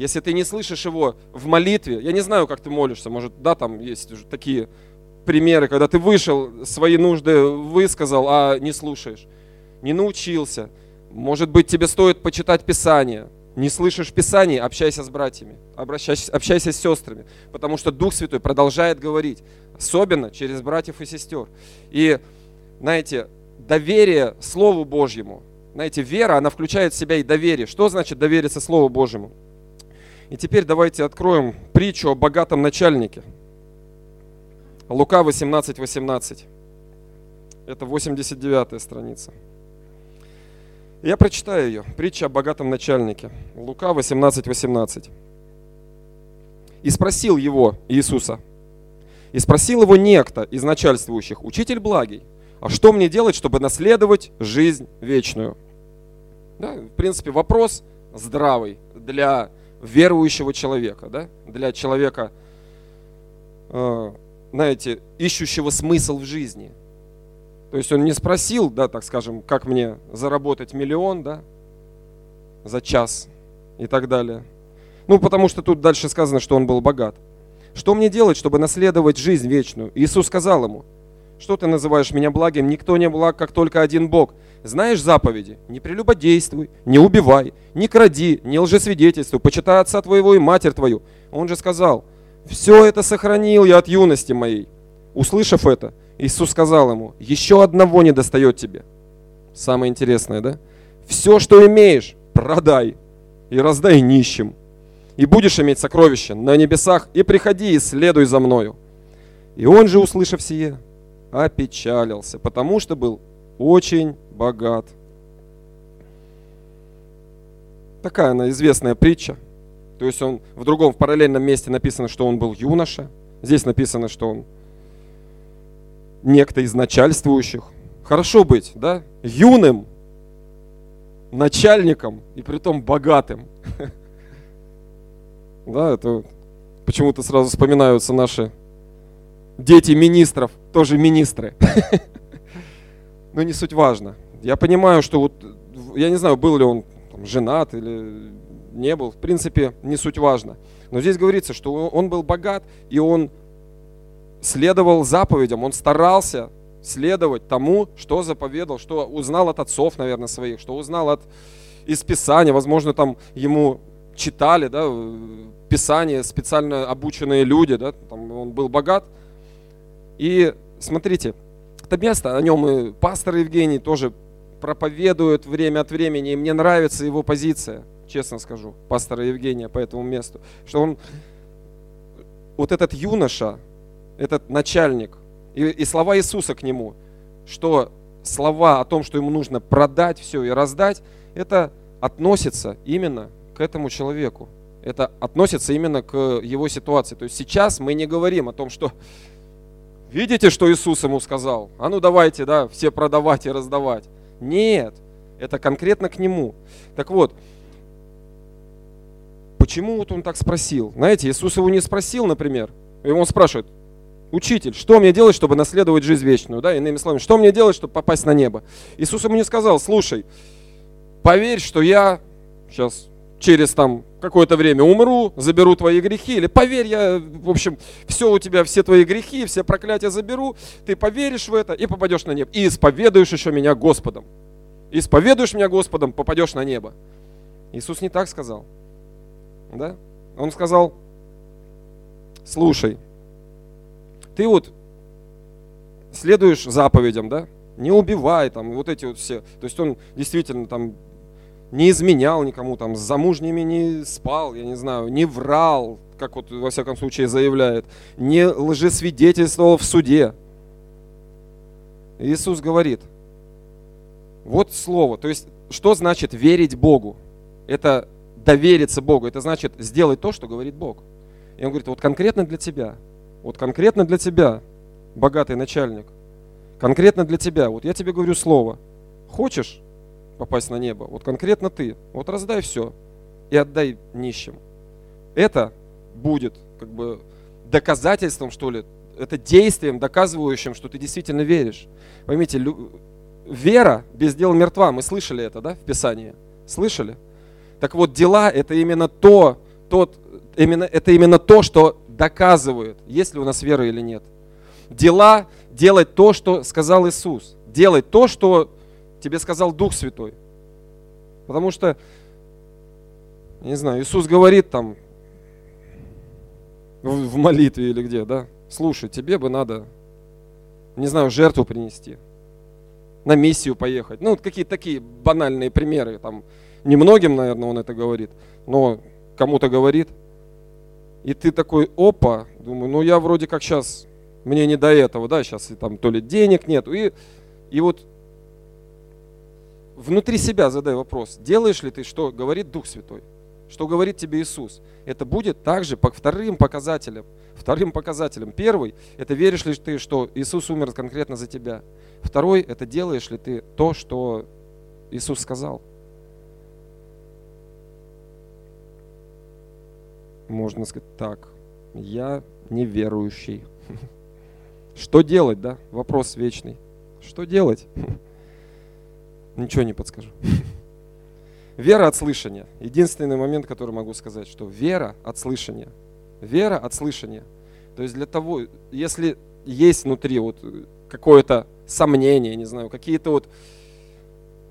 если ты не слышишь его в молитве, я не знаю, как ты молишься, может, да, там есть уже такие примеры, когда ты вышел, свои нужды высказал, а не слушаешь, не научился. Может быть, тебе стоит почитать Писание. Не слышишь Писание, общайся с братьями, обращайся, общайся с сестрами, потому что Дух Святой продолжает говорить, особенно через братьев и сестер. И, знаете, доверие Слову Божьему, знаете, вера, она включает в себя и доверие. Что значит довериться Слову Божьему? И теперь давайте откроем притчу о богатом начальнике. Лука 18, 18. Это 89 страница. Я прочитаю ее. Притча о богатом начальнике. Лука 18, 18. «И спросил его, Иисуса, и спросил его некто из начальствующих, учитель благий, а что мне делать, чтобы наследовать жизнь вечную? Да, в принципе, вопрос здравый для верующего человека, да? для человека, э, знаете, ищущего смысл в жизни. То есть он не спросил, да, так скажем, как мне заработать миллион, да, за час и так далее. Ну, потому что тут дальше сказано, что он был богат. Что мне делать, чтобы наследовать жизнь вечную? Иисус сказал ему, Что ты называешь меня благим? Никто не благ, как только один Бог. Знаешь заповеди? Не прелюбодействуй, не убивай, не кради, не лжесвидетельствуй, почитай отца твоего и матерь твою. Он же сказал, все это сохранил я от юности моей. Услышав это, Иисус сказал ему, еще одного не достает тебе. Самое интересное, да? Все, что имеешь, продай и раздай нищим. И будешь иметь сокровища на небесах, и приходи и следуй за мною. И он же, услышав сие, опечалился, потому что был очень богат. Такая она известная притча. То есть он в другом, в параллельном месте написано, что он был юноша. Здесь написано, что он некто из начальствующих. Хорошо быть, да, юным, начальником и при том богатым. Да, это почему-то сразу вспоминаются наши дети министров, тоже министры. Но не суть важно. Я понимаю, что вот, я не знаю, был ли он там, женат или не был, в принципе, не суть важно. Но здесь говорится, что он был богат, и он следовал заповедям, он старался следовать тому, что заповедал, что узнал от отцов, наверное, своих, что узнал от из Писания, возможно, там ему читали, да, Писание, специально обученные люди, да, там он был богат. И смотрите, это место, о нем и пастор Евгений тоже проповедует время от времени, и мне нравится его позиция, честно скажу, пастора Евгения по этому месту, что он, вот этот юноша, этот начальник, и, и слова Иисуса к нему, что слова о том, что ему нужно продать все и раздать, это относится именно к этому человеку. Это относится именно к его ситуации. То есть сейчас мы не говорим о том, что видите, что Иисус ему сказал? А ну давайте, да, все продавать и раздавать. Нет, это конкретно к нему. Так вот, почему вот он так спросил? Знаете, Иисус его не спросил, например. И он спрашивает, учитель, что мне делать, чтобы наследовать жизнь вечную? Да, иными словами, что мне делать, чтобы попасть на небо? Иисус ему не сказал, слушай, поверь, что я сейчас через там какое-то время умру, заберу твои грехи, или поверь, я, в общем, все у тебя, все твои грехи, все проклятия заберу, ты поверишь в это и попадешь на небо. И исповедуешь еще меня Господом. Исповедуешь меня Господом, попадешь на небо. Иисус не так сказал. Да? Он сказал, слушай, ты вот следуешь заповедям, да? Не убивай, там, вот эти вот все. То есть он действительно там не изменял никому, там, с замужними не спал, я не знаю, не врал, как вот во всяком случае заявляет, не лжесвидетельствовал в суде. Иисус говорит, вот слово, то есть что значит верить Богу? Это довериться Богу, это значит сделать то, что говорит Бог. И он говорит, вот конкретно для тебя, вот конкретно для тебя, богатый начальник, конкретно для тебя, вот я тебе говорю слово, хочешь попасть на небо. Вот конкретно ты. Вот раздай все и отдай нищим. Это будет как бы доказательством, что ли, это действием, доказывающим, что ты действительно веришь. Поймите, лю... вера без дел мертва. Мы слышали это, да, в Писании? Слышали? Так вот, дела это именно то, тот, именно, это именно то, что доказывает, есть ли у нас вера или нет. Дела делать то, что сказал Иисус. Делать то, что тебе сказал Дух Святой. Потому что, не знаю, Иисус говорит там в молитве или где, да, слушай, тебе бы надо, не знаю, жертву принести, на миссию поехать. Ну, вот какие-то такие банальные примеры, там, немногим, наверное, он это говорит, но кому-то говорит. И ты такой, опа, думаю, ну я вроде как сейчас, мне не до этого, да, сейчас и там то ли денег нет. И, и вот внутри себя задай вопрос, делаешь ли ты, что говорит Дух Святой, что говорит тебе Иисус. Это будет также по вторым показателям. Вторым показателем. Первый – это веришь ли ты, что Иисус умер конкретно за тебя. Второй – это делаешь ли ты то, что Иисус сказал. Можно сказать так, я неверующий. Что делать, да? Вопрос вечный. Что делать? Ничего не подскажу. Вера от слышания. Единственный момент, который могу сказать, что вера от слышания. Вера от слышания. То есть для того, если есть внутри вот какое-то сомнение, не знаю, какие-то вот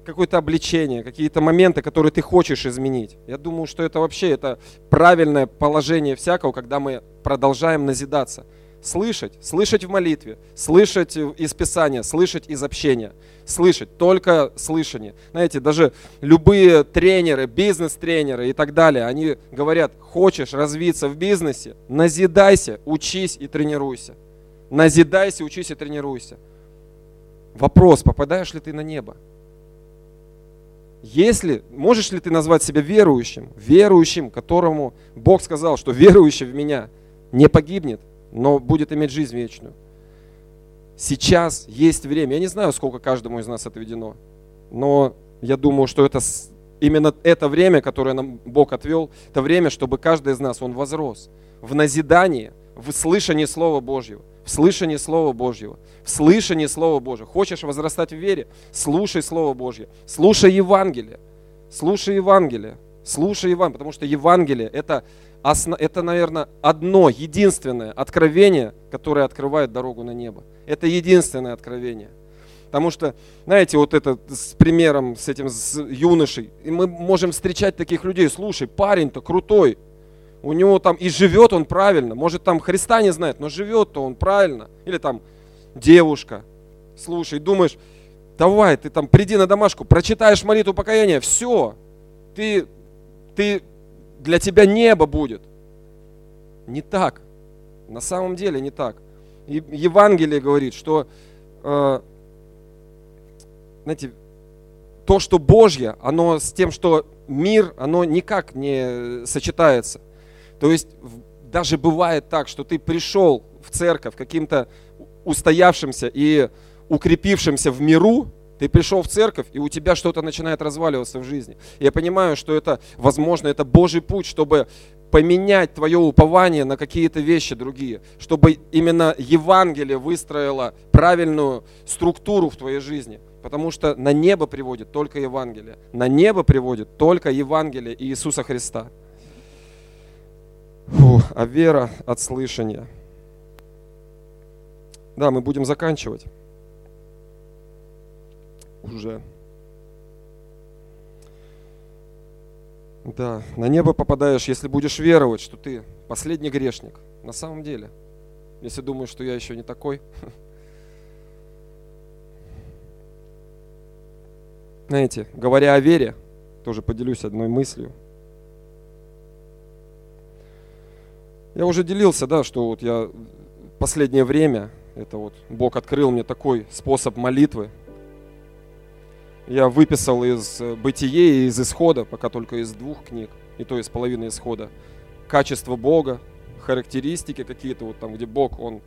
какое-то обличение, какие-то моменты, которые ты хочешь изменить. Я думаю, что это вообще это правильное положение всякого, когда мы продолжаем назидаться. Слышать, слышать в молитве, слышать из Писания, слышать из общения, слышать, только слышание. Знаете, даже любые тренеры, бизнес-тренеры и так далее, они говорят, хочешь развиться в бизнесе, назидайся, учись и тренируйся. Назидайся, учись и тренируйся. Вопрос, попадаешь ли ты на небо? Если, можешь ли ты назвать себя верующим, верующим, которому Бог сказал, что верующий в меня не погибнет, но будет иметь жизнь вечную. Сейчас есть время. Я не знаю, сколько каждому из нас отведено, но я думаю, что это именно это время, которое нам Бог отвел, это время, чтобы каждый из нас, он возрос в назидании, в слышании Слова Божьего, в слышании Слова Божьего, в слышании Слова Божьего. Хочешь возрастать в вере? Слушай Слово Божье, слушай Евангелие, слушай Евангелие, слушай Евангелие, потому что Евангелие это это, наверное, одно, единственное откровение, которое открывает дорогу на небо. Это единственное откровение. Потому что, знаете, вот это с примером, с этим с юношей, и мы можем встречать таких людей, слушай, парень-то крутой, у него там и живет он правильно, может там Христа не знает, но живет-то он правильно. Или там девушка, слушай, думаешь, давай, ты там приди на домашку, прочитаешь молитву покаяния, все, ты, ты для тебя небо будет. Не так. На самом деле не так. И Евангелие говорит, что, э, знаете, то, что Божье, оно с тем, что мир, оно никак не сочетается. То есть даже бывает так, что ты пришел в церковь каким-то устоявшимся и укрепившимся в миру, ты пришел в церковь, и у тебя что-то начинает разваливаться в жизни. Я понимаю, что это, возможно, это Божий путь, чтобы поменять твое упование на какие-то вещи другие, чтобы именно Евангелие выстроило правильную структуру в твоей жизни. Потому что на небо приводит только Евангелие. На небо приводит только Евангелие Иисуса Христа. Фу, а вера от слышания. Да, мы будем заканчивать уже. Да, на небо попадаешь, если будешь веровать, что ты последний грешник. На самом деле. Если думаешь, что я еще не такой. Знаете, говоря о вере, тоже поделюсь одной мыслью. Я уже делился, да, что вот я последнее время, это вот Бог открыл мне такой способ молитвы, я выписал из э, бытия и из исхода, пока только из двух книг, и то из половины исхода, качество Бога, характеристики какие-то, вот там, где Бог, Он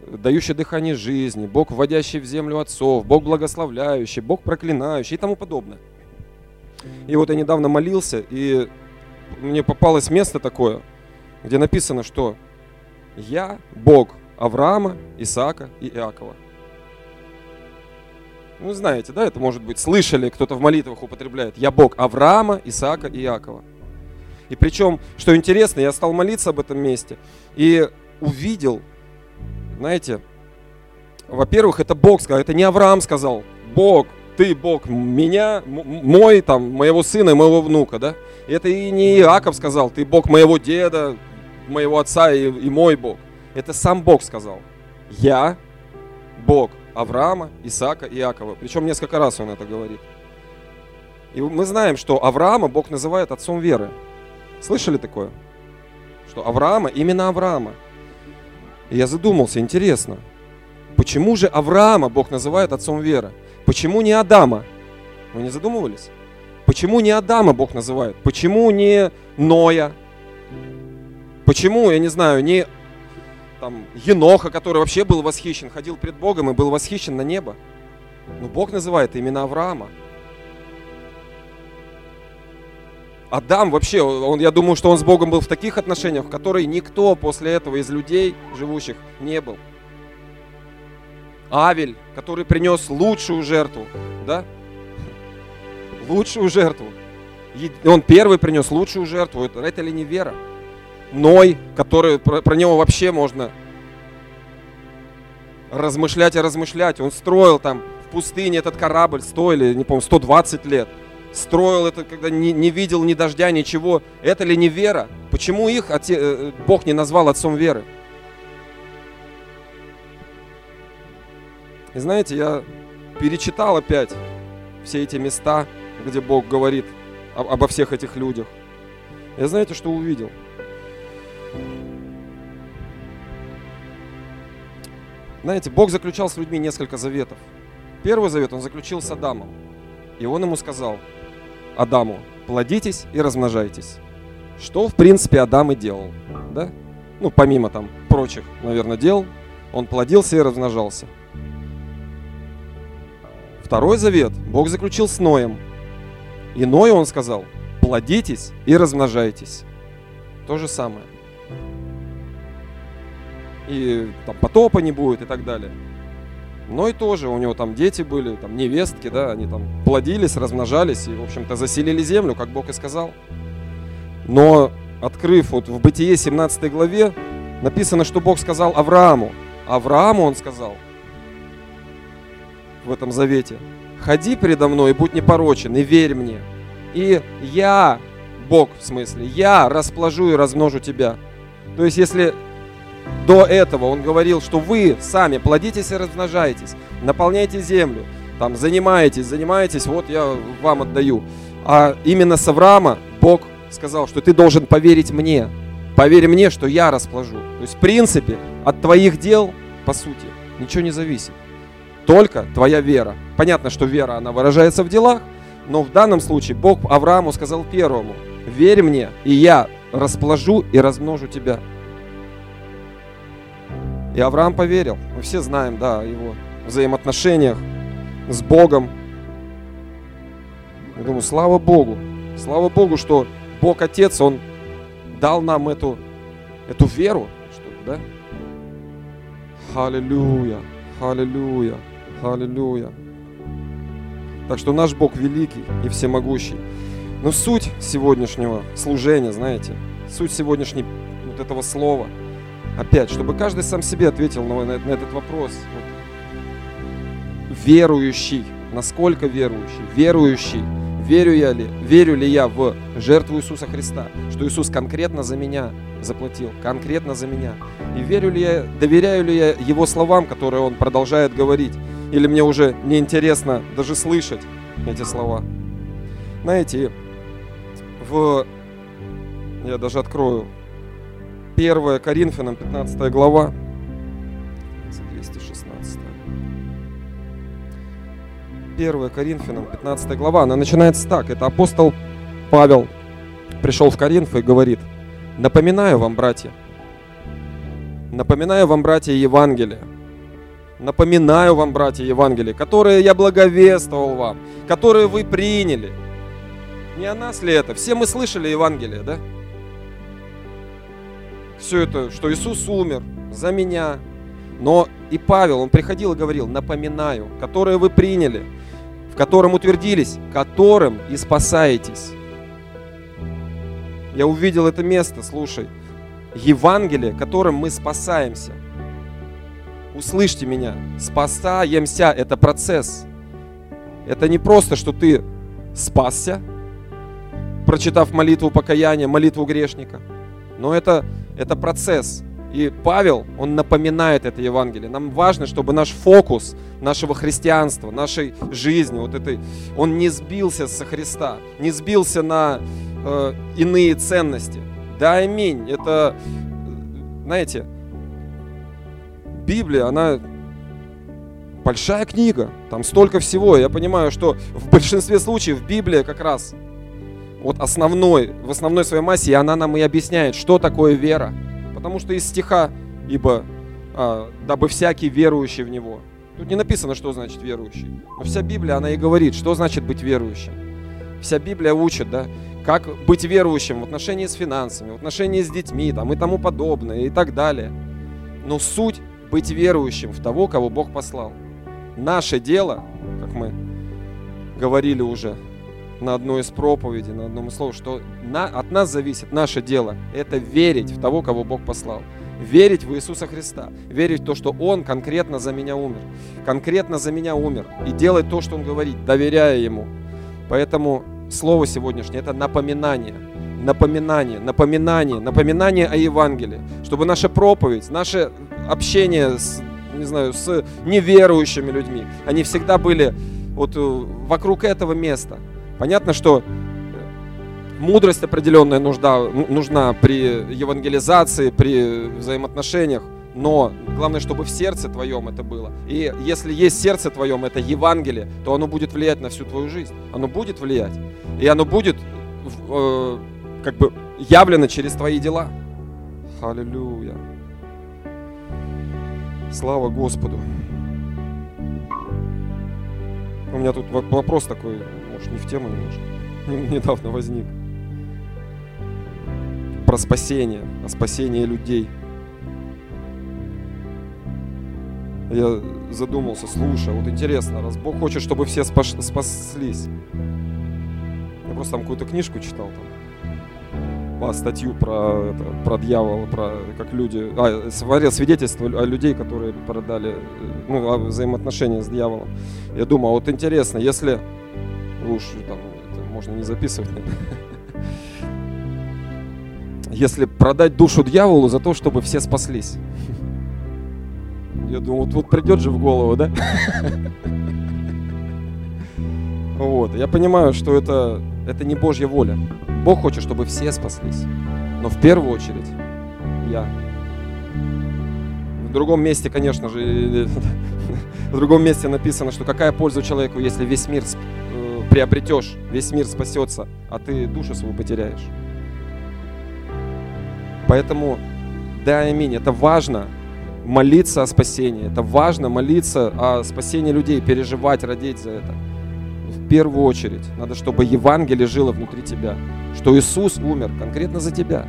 э, дающий дыхание жизни, Бог, вводящий в землю отцов, Бог благословляющий, Бог проклинающий и тому подобное. И вот я недавно молился, и мне попалось место такое, где написано, что я Бог Авраама, Исаака и Иакова. Ну, знаете, да, это может быть, слышали, кто-то в молитвах употребляет. Я Бог Авраама, Исаака и Иакова. И причем, что интересно, я стал молиться об этом месте и увидел, знаете, во-первых, это Бог сказал, это не Авраам сказал, Бог, ты Бог меня, мой, там, моего сына и моего внука, да? Это и не Иаков сказал, ты Бог моего деда, моего отца и, и мой Бог. Это сам Бог сказал. Я Бог Авраама, Исаака и Иакова. Причем несколько раз он это говорит. И мы знаем, что Авраама Бог называет отцом веры. Слышали такое? Что Авраама, именно Авраама. И я задумался, интересно, почему же Авраама Бог называет отцом веры? Почему не Адама? Вы не задумывались? Почему не Адама Бог называет? Почему не Ноя? Почему, я не знаю, не там, Еноха, который вообще был восхищен, ходил пред Богом и был восхищен на небо. Но Бог называет именно Авраама. Адам вообще, он, я думаю, что он с Богом был в таких отношениях, в которые никто после этого из людей, живущих, не был. Авель, который принес лучшую жертву, да? Лучшую жертву. Он первый принес лучшую жертву. Это ли не вера? Ной, который, про, про него вообще можно размышлять и размышлять. Он строил там в пустыне этот корабль, стоили, не помню, 120 лет. Строил это, когда не, не видел ни дождя, ничего. Это ли не вера? Почему их отец, э, Бог не назвал отцом веры? И знаете, я перечитал опять все эти места, где Бог говорит обо всех этих людях. Я знаете, что увидел? Знаете, Бог заключал с людьми несколько заветов. Первый завет он заключил с Адамом. И он ему сказал, Адаму, плодитесь и размножайтесь. Что, в принципе, Адам и делал. Да? Ну, помимо там прочих, наверное, дел, он плодился и размножался. Второй завет Бог заключил с Ноем. И Ною он сказал, плодитесь и размножайтесь. То же самое. И там потопа не будет и так далее. Но и тоже у него там дети были, там невестки, да, они там плодились, размножались и, в общем-то, заселили землю, как Бог и сказал. Но открыв вот в Бытие 17 главе, написано, что Бог сказал Аврааму. Аврааму он сказал в этом завете, ходи передо мной и будь непорочен, и верь мне. И я, Бог в смысле, я расположу и размножу тебя. То есть, если до этого он говорил, что вы сами плодитесь и размножаетесь, наполняйте землю, там занимаетесь, занимаетесь, вот я вам отдаю. А именно с Авраама Бог сказал, что ты должен поверить мне. Поверь мне, что я расположу. То есть, в принципе, от твоих дел, по сути, ничего не зависит. Только твоя вера. Понятно, что вера, она выражается в делах, но в данном случае Бог Аврааму сказал первому, верь мне, и я расположу и размножу тебя. И Авраам поверил. Мы все знаем, да, о его взаимоотношениях с Богом. Я думаю, слава Богу. Слава Богу, что Бог Отец, Он дал нам эту, эту веру, что ли, да? Аллилуйя, аллилуйя, аллилуйя. Так что наш Бог великий и всемогущий. Но суть сегодняшнего служения, знаете, суть сегодняшней вот этого слова – Опять, чтобы каждый сам себе ответил на, на, на этот вопрос. Верующий, насколько верующий, верующий, верю я ли, верю ли я в жертву Иисуса Христа, что Иисус конкретно за меня заплатил, конкретно за меня. И верю ли я, доверяю ли я Его словам, которые Он продолжает говорить, или мне уже неинтересно даже слышать эти слова. Знаете, в... Я даже открою 1 Коринфянам, 15 глава, 216. 1 Коринфянам, 15 глава, она начинается так. Это апостол Павел пришел в Коринф и говорит, напоминаю вам, братья, напоминаю вам, братья, Евангелие, напоминаю вам, братья, Евангелие, которые я благовествовал вам, которые вы приняли. Не о нас ли это? Все мы слышали Евангелие, да? Все это, что Иисус умер за меня. Но и Павел, он приходил и говорил, напоминаю, которые вы приняли, в котором утвердились, которым и спасаетесь. Я увидел это место, слушай. Евангелие, которым мы спасаемся. Услышьте меня. Спасаемся – это процесс. Это не просто, что ты спасся, прочитав молитву покаяния, молитву грешника. Но это это процесс. И Павел, он напоминает это Евангелие. Нам важно, чтобы наш фокус нашего христианства, нашей жизни, вот этой, он не сбился со Христа, не сбился на э, иные ценности. Да, аминь. Это, знаете, Библия, она большая книга, там столько всего. Я понимаю, что в большинстве случаев Библия как раз вот основной, в основной своей массе, и она нам и объясняет, что такое вера. Потому что из стиха, ибо а, дабы всякий верующий в Него. Тут не написано, что значит верующий. Но вся Библия, она и говорит, что значит быть верующим. Вся Библия учит, да, как быть верующим в отношении с финансами, в отношении с детьми там, и тому подобное, и так далее. Но суть быть верующим в того, кого Бог послал. Наше дело, как мы говорили уже на одной из проповедей, на одном из слов, что на, от нас зависит наше дело. Это верить в того, кого Бог послал. верить в Иисуса Христа, верить в то, что Он конкретно за меня умер, конкретно за меня умер, и делать то, что Он говорит, доверяя Ему. Поэтому слово сегодняшнее – это напоминание, напоминание, напоминание, напоминание о Евангелии, чтобы наша проповедь, наше общение с, не знаю, с неверующими людьми, они всегда были вот э, вокруг этого места. Понятно, что мудрость определенная нужда, нужна при евангелизации, при взаимоотношениях, но главное, чтобы в сердце твоем это было. И если есть сердце твоем это Евангелие, то оно будет влиять на всю твою жизнь. Оно будет влиять. И оно будет э, как бы явлено через твои дела. Аллилуйя. Слава Господу. У меня тут вопрос такой, может, не в тему немножко, недавно возник про спасение, о спасении людей. Я задумался, слушай, вот интересно, раз Бог хочет, чтобы все спас, спаслись. Я просто там какую-то книжку читал там, по статью про, это, про дьявола, про как люди, а, свидетельство о людей, которые продали, ну, о взаимоотношения с дьяволом. Я думаю, а вот интересно, если, уж там, это можно не записывать, если продать душу дьяволу за то, чтобы все спаслись. Я думаю, вот, вот придет же в голову, да? Вот. Я понимаю, что это, это не Божья воля. Бог хочет, чтобы все спаслись. Но в первую очередь я. В другом месте, конечно же, в другом месте написано, что какая польза человеку, если весь мир э, приобретешь, весь мир спасется, а ты душу свою потеряешь. Поэтому, да, аминь, это важно молиться о спасении, это важно молиться о спасении людей, переживать, родить за это. В первую очередь надо, чтобы Евангелие жило внутри тебя, что Иисус умер конкретно за тебя.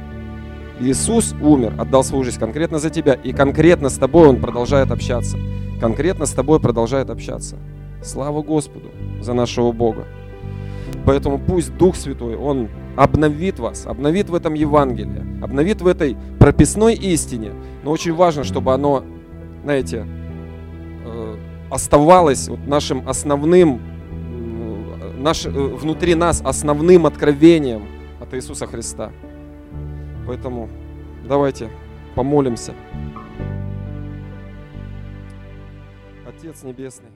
Иисус умер, отдал свою жизнь конкретно за тебя, и конкретно с тобой Он продолжает общаться. Конкретно с тобой продолжает общаться. Слава Господу за нашего Бога. Поэтому пусть Дух Святой, Он обновит вас, обновит в этом Евангелии, обновит в этой прописной истине. Но очень важно, чтобы оно, знаете, э, оставалось вот нашим основным, наш, э, внутри нас основным откровением от Иисуса Христа. Поэтому давайте помолимся. Отец Небесный,